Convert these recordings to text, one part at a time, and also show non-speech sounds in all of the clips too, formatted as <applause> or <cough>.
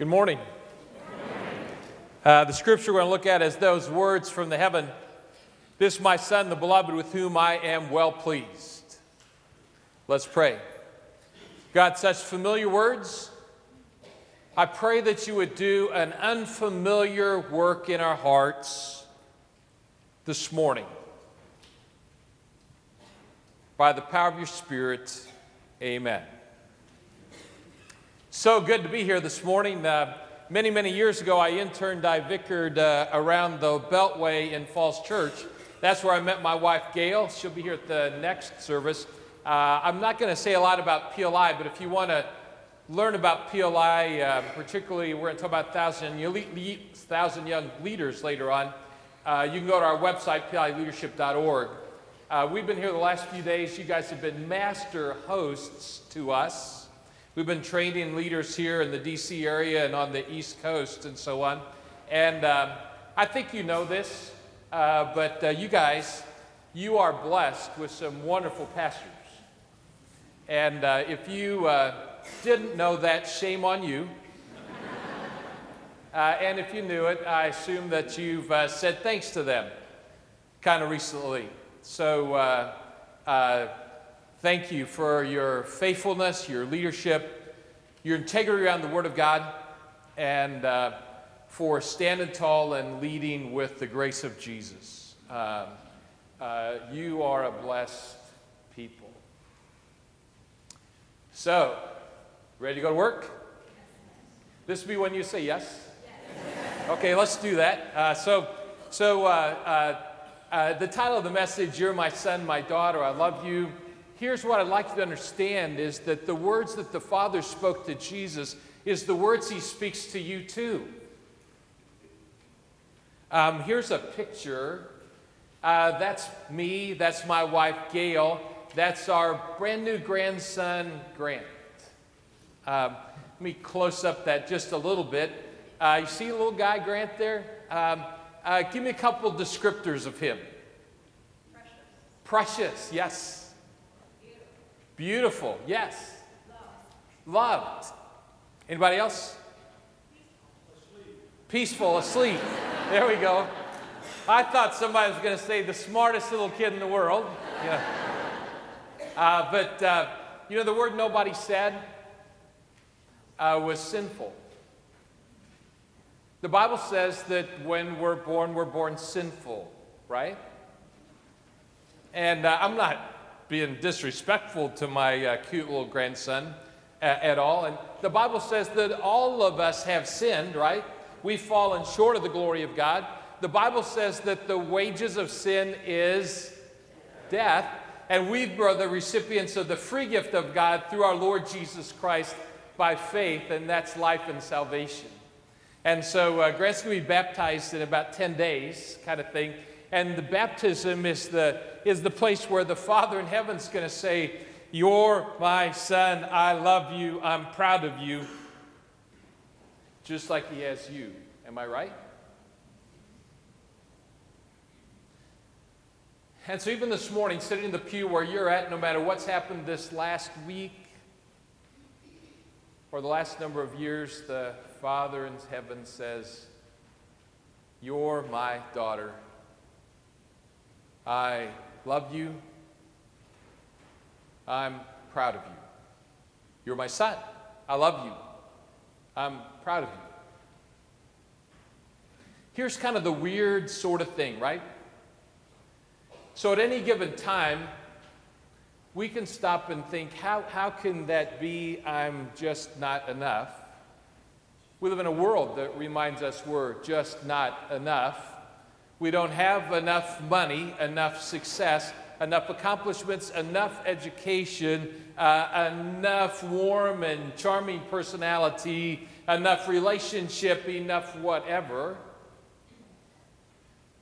Good morning. Uh, the scripture we're going to look at is those words from the heaven This, my son, the beloved, with whom I am well pleased. Let's pray. God, such familiar words. I pray that you would do an unfamiliar work in our hearts this morning. By the power of your Spirit, amen. So good to be here this morning. Uh, many, many years ago, I interned, I vicared uh, around the Beltway in Falls Church. That's where I met my wife, Gail. She'll be here at the next service. Uh, I'm not going to say a lot about PLI, but if you want to learn about PLI, uh, particularly we're going to talk about thousand, thousand young leaders later on, uh, you can go to our website, plileadership.org. Uh, we've been here the last few days. You guys have been master hosts to us. We've been training leaders here in the DC area and on the East Coast and so on. And um, I think you know this, uh, but uh, you guys, you are blessed with some wonderful pastors. And uh, if you uh, didn't know that, shame on you. <laughs> Uh, and if you knew it, I assume that you've uh, said thanks to them kind of recently. So Thank you for your faithfulness, your leadership, your integrity around the Word of God, and uh, for standing tall and leading with the grace of Jesus. Um, uh, you are a blessed people. So, ready to go to work? This will be when you say yes? Okay, let's do that. Uh, so, so uh, uh, uh, the title of the message, You're My Son, My Daughter, I Love You here's what I'd like you to understand is that the words that the Father spoke to Jesus is the words he speaks to you too. Um, here's a picture. Uh, that's me, that's my wife Gail, that's our brand new grandson Grant. Um, let me close up that just a little bit. Uh, you see a little guy, Grant, there? Um, uh, give me a couple descriptors of him. Precious. Precious, yes. Beautiful, yes. Loved. Loved. Anybody else? Peaceful, asleep. There we go. I thought somebody was going to say the smartest little kid in the world. Yeah. Uh, but, uh, you know, the word nobody said uh, was sinful. The Bible says that when we're born, we're born sinful, right? And uh, I'm not being disrespectful to my uh, cute little grandson at, at all. And the Bible says that all of us have sinned, right? We've fallen short of the glory of God. The Bible says that the wages of sin is death, and we are the recipients of the free gift of God through our Lord Jesus Christ by faith, and that's life and salvation. And so uh, Grant's going to be baptized in about 10 days, kind of thing. And the baptism is the, is the place where the Father in heaven is going to say, You're my son. I love you. I'm proud of you. Just like he has you. Am I right? And so, even this morning, sitting in the pew where you're at, no matter what's happened this last week or the last number of years, the Father in heaven says, You're my daughter. I love you. I'm proud of you. You're my son. I love you. I'm proud of you. Here's kind of the weird sort of thing, right? So at any given time, we can stop and think, how, how can that be? I'm just not enough. We live in a world that reminds us we're just not enough. We don't have enough money, enough success, enough accomplishments, enough education, uh, enough warm and charming personality, enough relationship, enough whatever.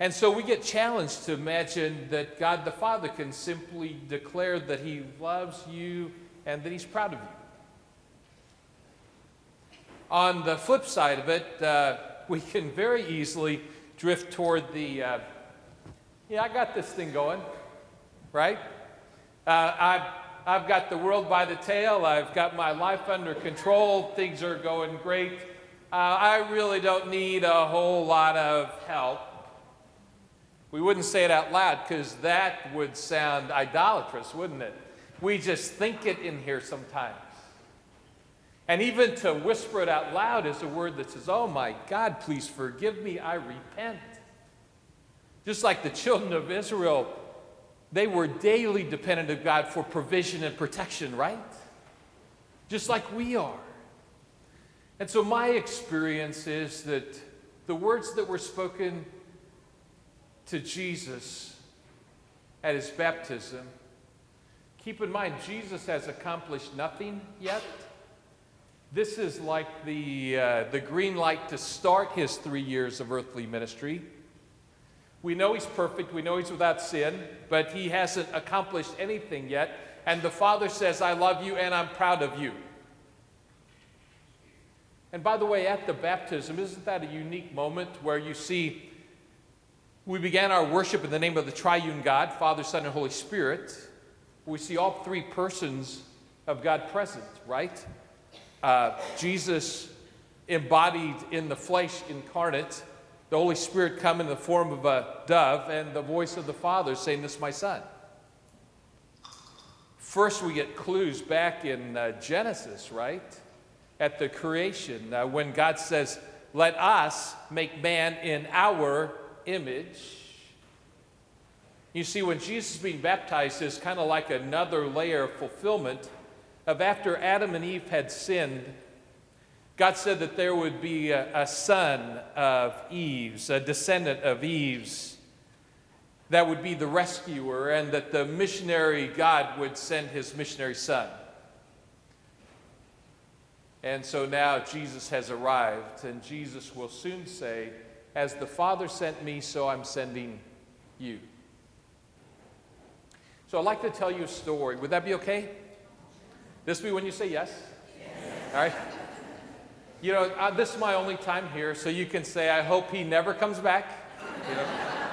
And so we get challenged to imagine that God the Father can simply declare that He loves you and that He's proud of you. On the flip side of it, uh, we can very easily drift toward the, uh, yeah, I got this thing going, right? Uh, I've, I've got the world by the tail. I've got my life under control. Things are going great. uh, I really don't need a whole lot of help. We wouldn't say it out loud because that would sound idolatrous, wouldn't it? We just think it in here sometimes. And even to whisper it out loud is a word that says, Oh my God, please forgive me, I repent. Just like the children of Israel, they were daily dependent of God for provision and protection, right? Just like we are. And so, my experience is that the words that were spoken to Jesus at his baptism, keep in mind, Jesus has accomplished nothing yet. This is like the, uh, the green light to start his three years of earthly ministry. We know he's perfect, we know he's without sin, but he hasn't accomplished anything yet. And the Father says, I love you and I'm proud of you. And by the way, at the baptism, isn't that a unique moment where you see we began our worship in the name of the triune God, Father, Son, and Holy Spirit? We see all three persons of God present, right? Uh, Jesus embodied in the flesh incarnate, the Holy Spirit come in the form of a dove, and the voice of the Father saying, This is my Son. First, we get clues back in uh, Genesis, right? At the creation, uh, when God says, Let us make man in our image. You see, when Jesus is being baptized, is kind of like another layer of fulfillment of after Adam and Eve had sinned, God said that there would be a, a, son of Eve's, a descendant of Eve's, that would be the rescuer, and that the missionary God would send his missionary son. And so now Jesus has arrived, and Jesus will soon say, As the Father sent me, so I'm sending you. So I'd like to tell you a story. Would that be okay? This be when you say yes? yes. All right. You know, uh, this is my only time here, so you can say, I hope he never comes back. You know,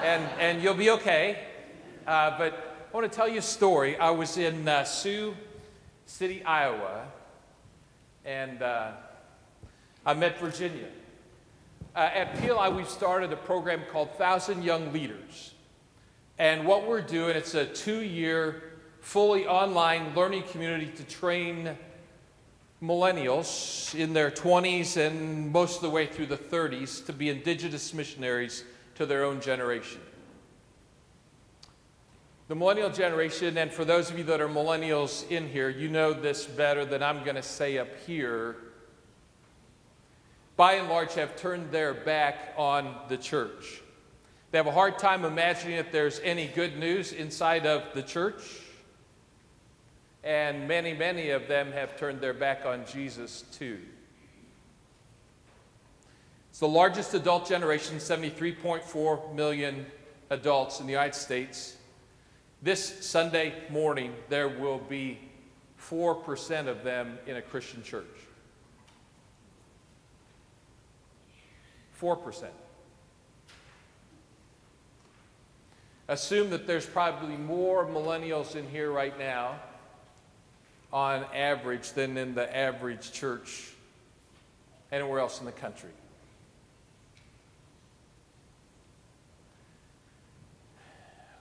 and, and you'll be okay. Uh, but I want to tell you a story. I was in uh, Sioux City, Iowa, and uh, I met Virginia. Uh, at PLI, we've started a program called Thousand Young Leaders. And what we're doing, it's a two year fully online learning community to train millennials in their 20s and most of the way through the 30s to be indigenous missionaries to their own generation. The millennial generation, and for those of you that are millennials in here, you know this better than I'm going to say up here, by and large have turned their back on the church. They have a hard time imagining that there's any good news inside of the church and many, many of them have turned their back on Jesus too. It's the largest adult generation, 73.4 million adults in the United States. This Sunday morning, there will be 4% of them in a Christian church. 4%. Assume that there's probably more millennials in here right now on average than in the average church anywhere else in the country.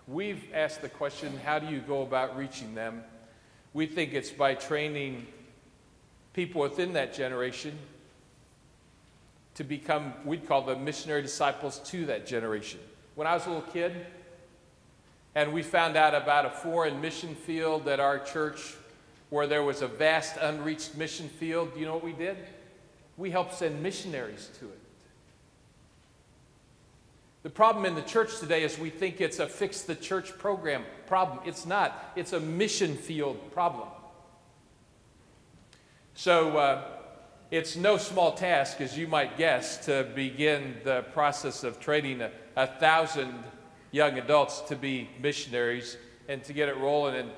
We've asked the question how do you go about reaching them? We think it's by training people within that generation to become, we'd call them missionary disciples to that generation. When I was a little kid, and we found out about a foreign mission field that our church where there was a vast unreached mission field, you know what we did? We helped send missionaries to it. The problem in the church today is we think it's a fix the church program problem. It's not, it's a mission field problem. So uh, it's no small task, as you might guess, to begin the process of training a, a thousand young adults to be missionaries and to get it rolling. And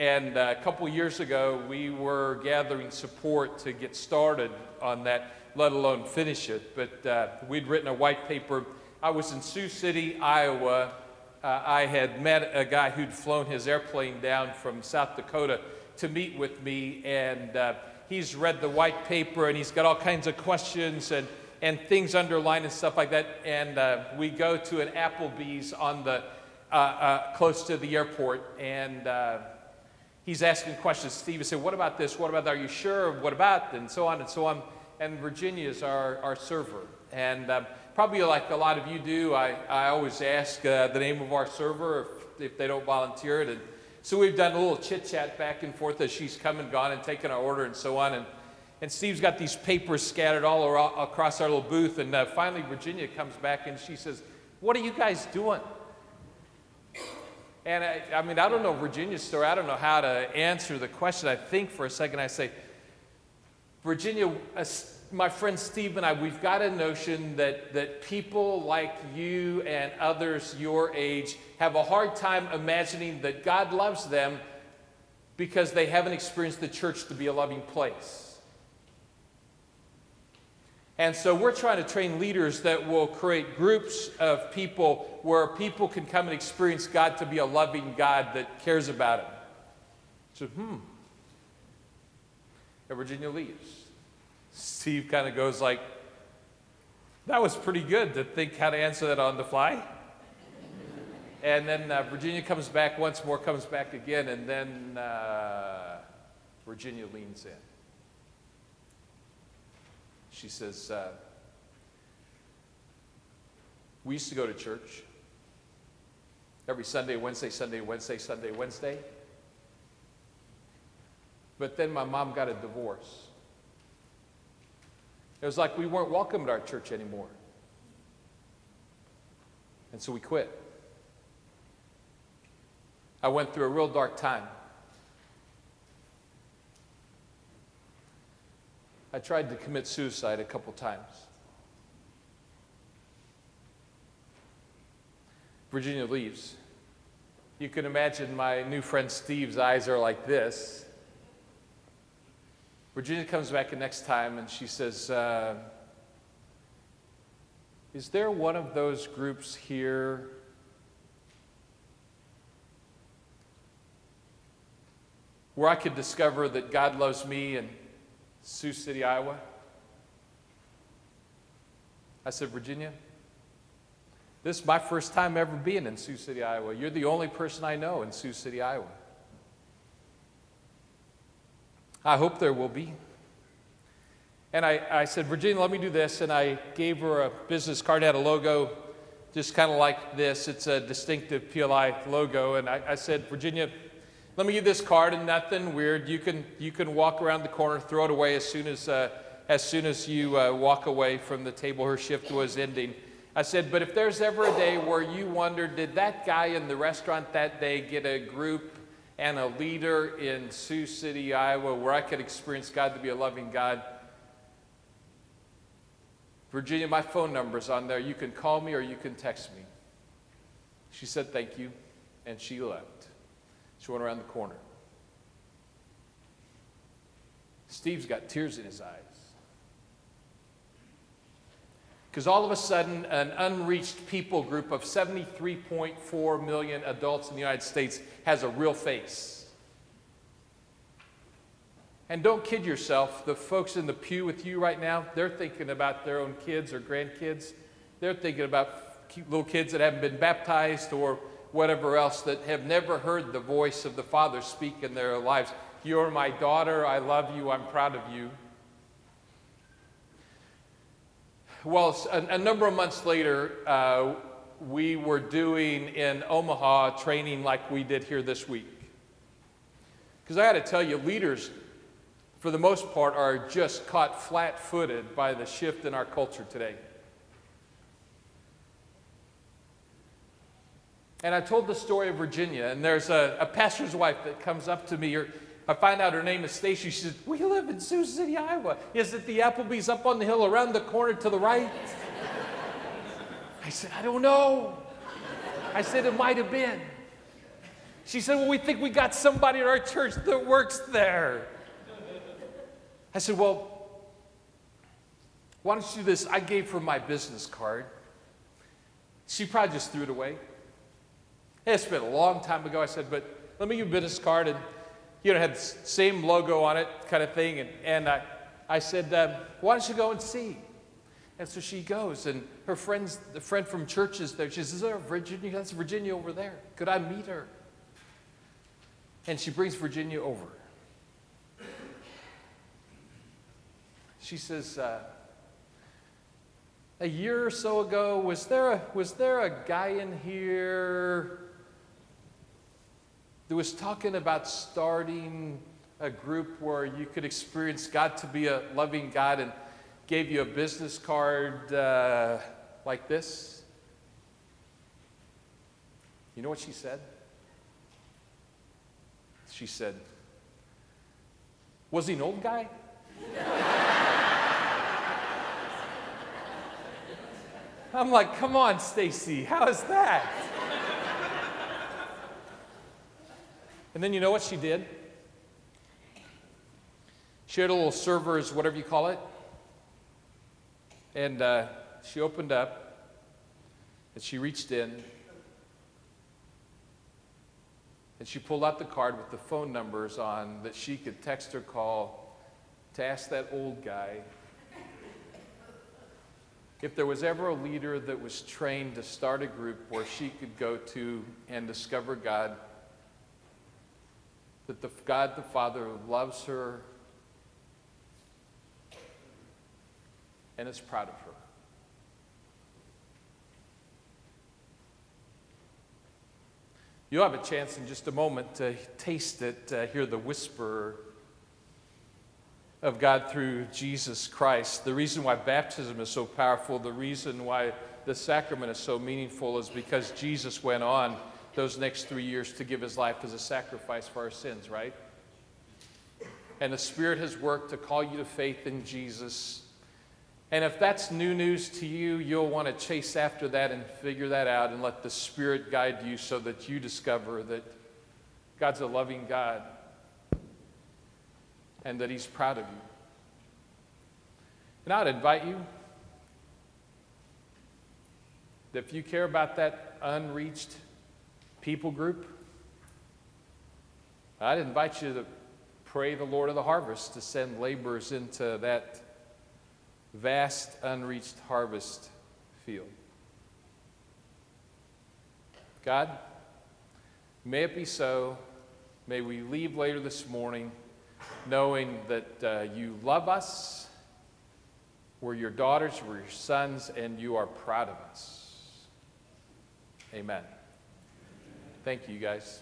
and uh, a couple years ago, we were gathering support to get started on that, let alone finish it. But uh, we'd written a white paper. I was in Sioux City, Iowa. Uh, I had met a guy who'd flown his airplane down from South Dakota to meet with me, and uh, he's read the white paper and he's got all kinds of questions. And and things underlined and stuff like that. And uh, we go to an Applebee's on the uh, close to the airport, and he's asking questions. Steve said, "What about this? What about that? Are you sure? What about?" And so on and so on. And Virginia is our, our server, and um, probably like a lot of you do, I, I always ask uh, the name of our server if, if they don't volunteer it. And so we've done a little chit chat back and forth as she's come and gone and taken our order and so on. And and Steve's got these papers scattered all around, across our little booth. And uh, finally, Virginia comes back and she says, What are you guys doing? And I, I, mean, I don't know Virginia's story. I don't know how to answer the question. I think for a second I say, Virginia, uh, my friend Steve and I, we've got a notion that, that people like you and others your age have a hard time imagining that God loves them because they haven't experienced the church to be a loving place. And so we're trying to train leaders that will create groups of people where people can come and experience God to be a loving God that cares about them. So, hmm. And Virginia leaves. Steve kind of goes like, that was pretty good to think how to answer that on the fly. And then uh, Virginia comes back once more, comes back again, and then uh, Virginia leans in. She says, uh, We used to go to church every Sunday, Wednesday, Sunday, Wednesday, Sunday, Wednesday. But then my mom got a divorce. It was like we weren't welcome at our church anymore. And so we quit. I went through a real dark time. I tried to commit suicide a couple times. Virginia leaves. You can imagine my new friend Steve's eyes are like this. Virginia comes back the next time and she says, uh, Is there one of those groups here where I could discover that God loves me and Sioux City, Iowa. I said, Virginia, this is my first time ever being in Sioux City, Iowa. You're the only person I know in Sioux City, Iowa. I hope there will be. And I, I said, Virginia, let me do this. And I gave her a business card, that had a logo just kind of like this. It's a distinctive PLI logo. And I, I said, Virginia, let me give this card and nothing weird. You can, you can walk around the corner, throw it away as soon as, uh, as, soon as you uh, walk away from the table. Her shift was ending. I said, but if there's ever a day where you wonder, did that guy in the restaurant that day get a group and a leader in Sioux City, Iowa, where I could experience God to be a loving God? Virginia, my phone number's on there. You can call me or you can text me. She said, thank you, and she left. She went around the corner. Steve's got tears in his eyes. Because all of a sudden, an unreached people group of 73.4 million adults in the United States has a real face. And don't kid yourself, the folks in the pew with you right now, they're thinking about their own kids or grandkids. They're thinking about little kids that haven't been baptized or whatever else that have never heard the voice of the Father speak in their lives. You're my daughter. I love you. I'm proud of you. Well, a, a number of months later, uh, we were doing in Omaha training like we did here this week. Because I got to tell you, leaders, for the most part, are just caught flat footed by the shift in our culture today. And I told the story of Virginia, and there's a, a pastor's wife that comes up to me, or I find out her name is Stacy. She says, We live in Sioux City, Iowa. Is it the Applebee's up on the hill around the corner to the right? I said, I don't know. I said, It might have been. She said, Well, we think we got somebody at our church that works there. I said, Well, why don't you do this? I gave her my business card. She probably just threw it away. It's been a long time ago. I said, but let me give you a business card. And, you know, had the same logo on it kind of thing. And, and I, I said, um, why don't you go and see? And so she goes, and her friends, the friend from church is there. She says, Is there Virginia? That's Virginia over there. Could I meet her? And she brings Virginia over. She says, uh, A year or so ago, was there, a, was there a guy in here that was talking about starting a group where you could experience God to be a loving God and gave you a business card uh, like this? You know what she said? She said, Was he an old guy? <laughs> I'm like, come on, Stacy, how is that? And then you know what she did? She had a little server's, whatever you call it. And uh, she opened up and she reached in and she pulled out the card with the phone numbers on that she could text or call to ask that old guy if there was ever a leader that was trained to start a group where she could go to and discover God, that the God the Father loves her and is proud of her. You'll have a chance in just a moment to taste it, uh, hear the whisper of God through Jesus Christ. The reason why baptism is so powerful, the reason why the sacrament is so meaningful is because Jesus went on those next three years to give his life as a sacrifice for our sins, right? And the Spirit has worked to call you to faith in Jesus. And if that's new news to you, you'll want to chase after that and figure that out and let the Spirit guide you so that you discover that God's a loving God and that He's proud of you. And I'd invite you that if you care about that unreached people group, I'd invite you to pray the Lord of the harvest to send laborers into that vast unreached harvest field. God, may it be so. May we leave later this morning knowing that uh, you love us, we're your daughters, we're your sons, and you are proud of us. Amen. Thank you, you guys.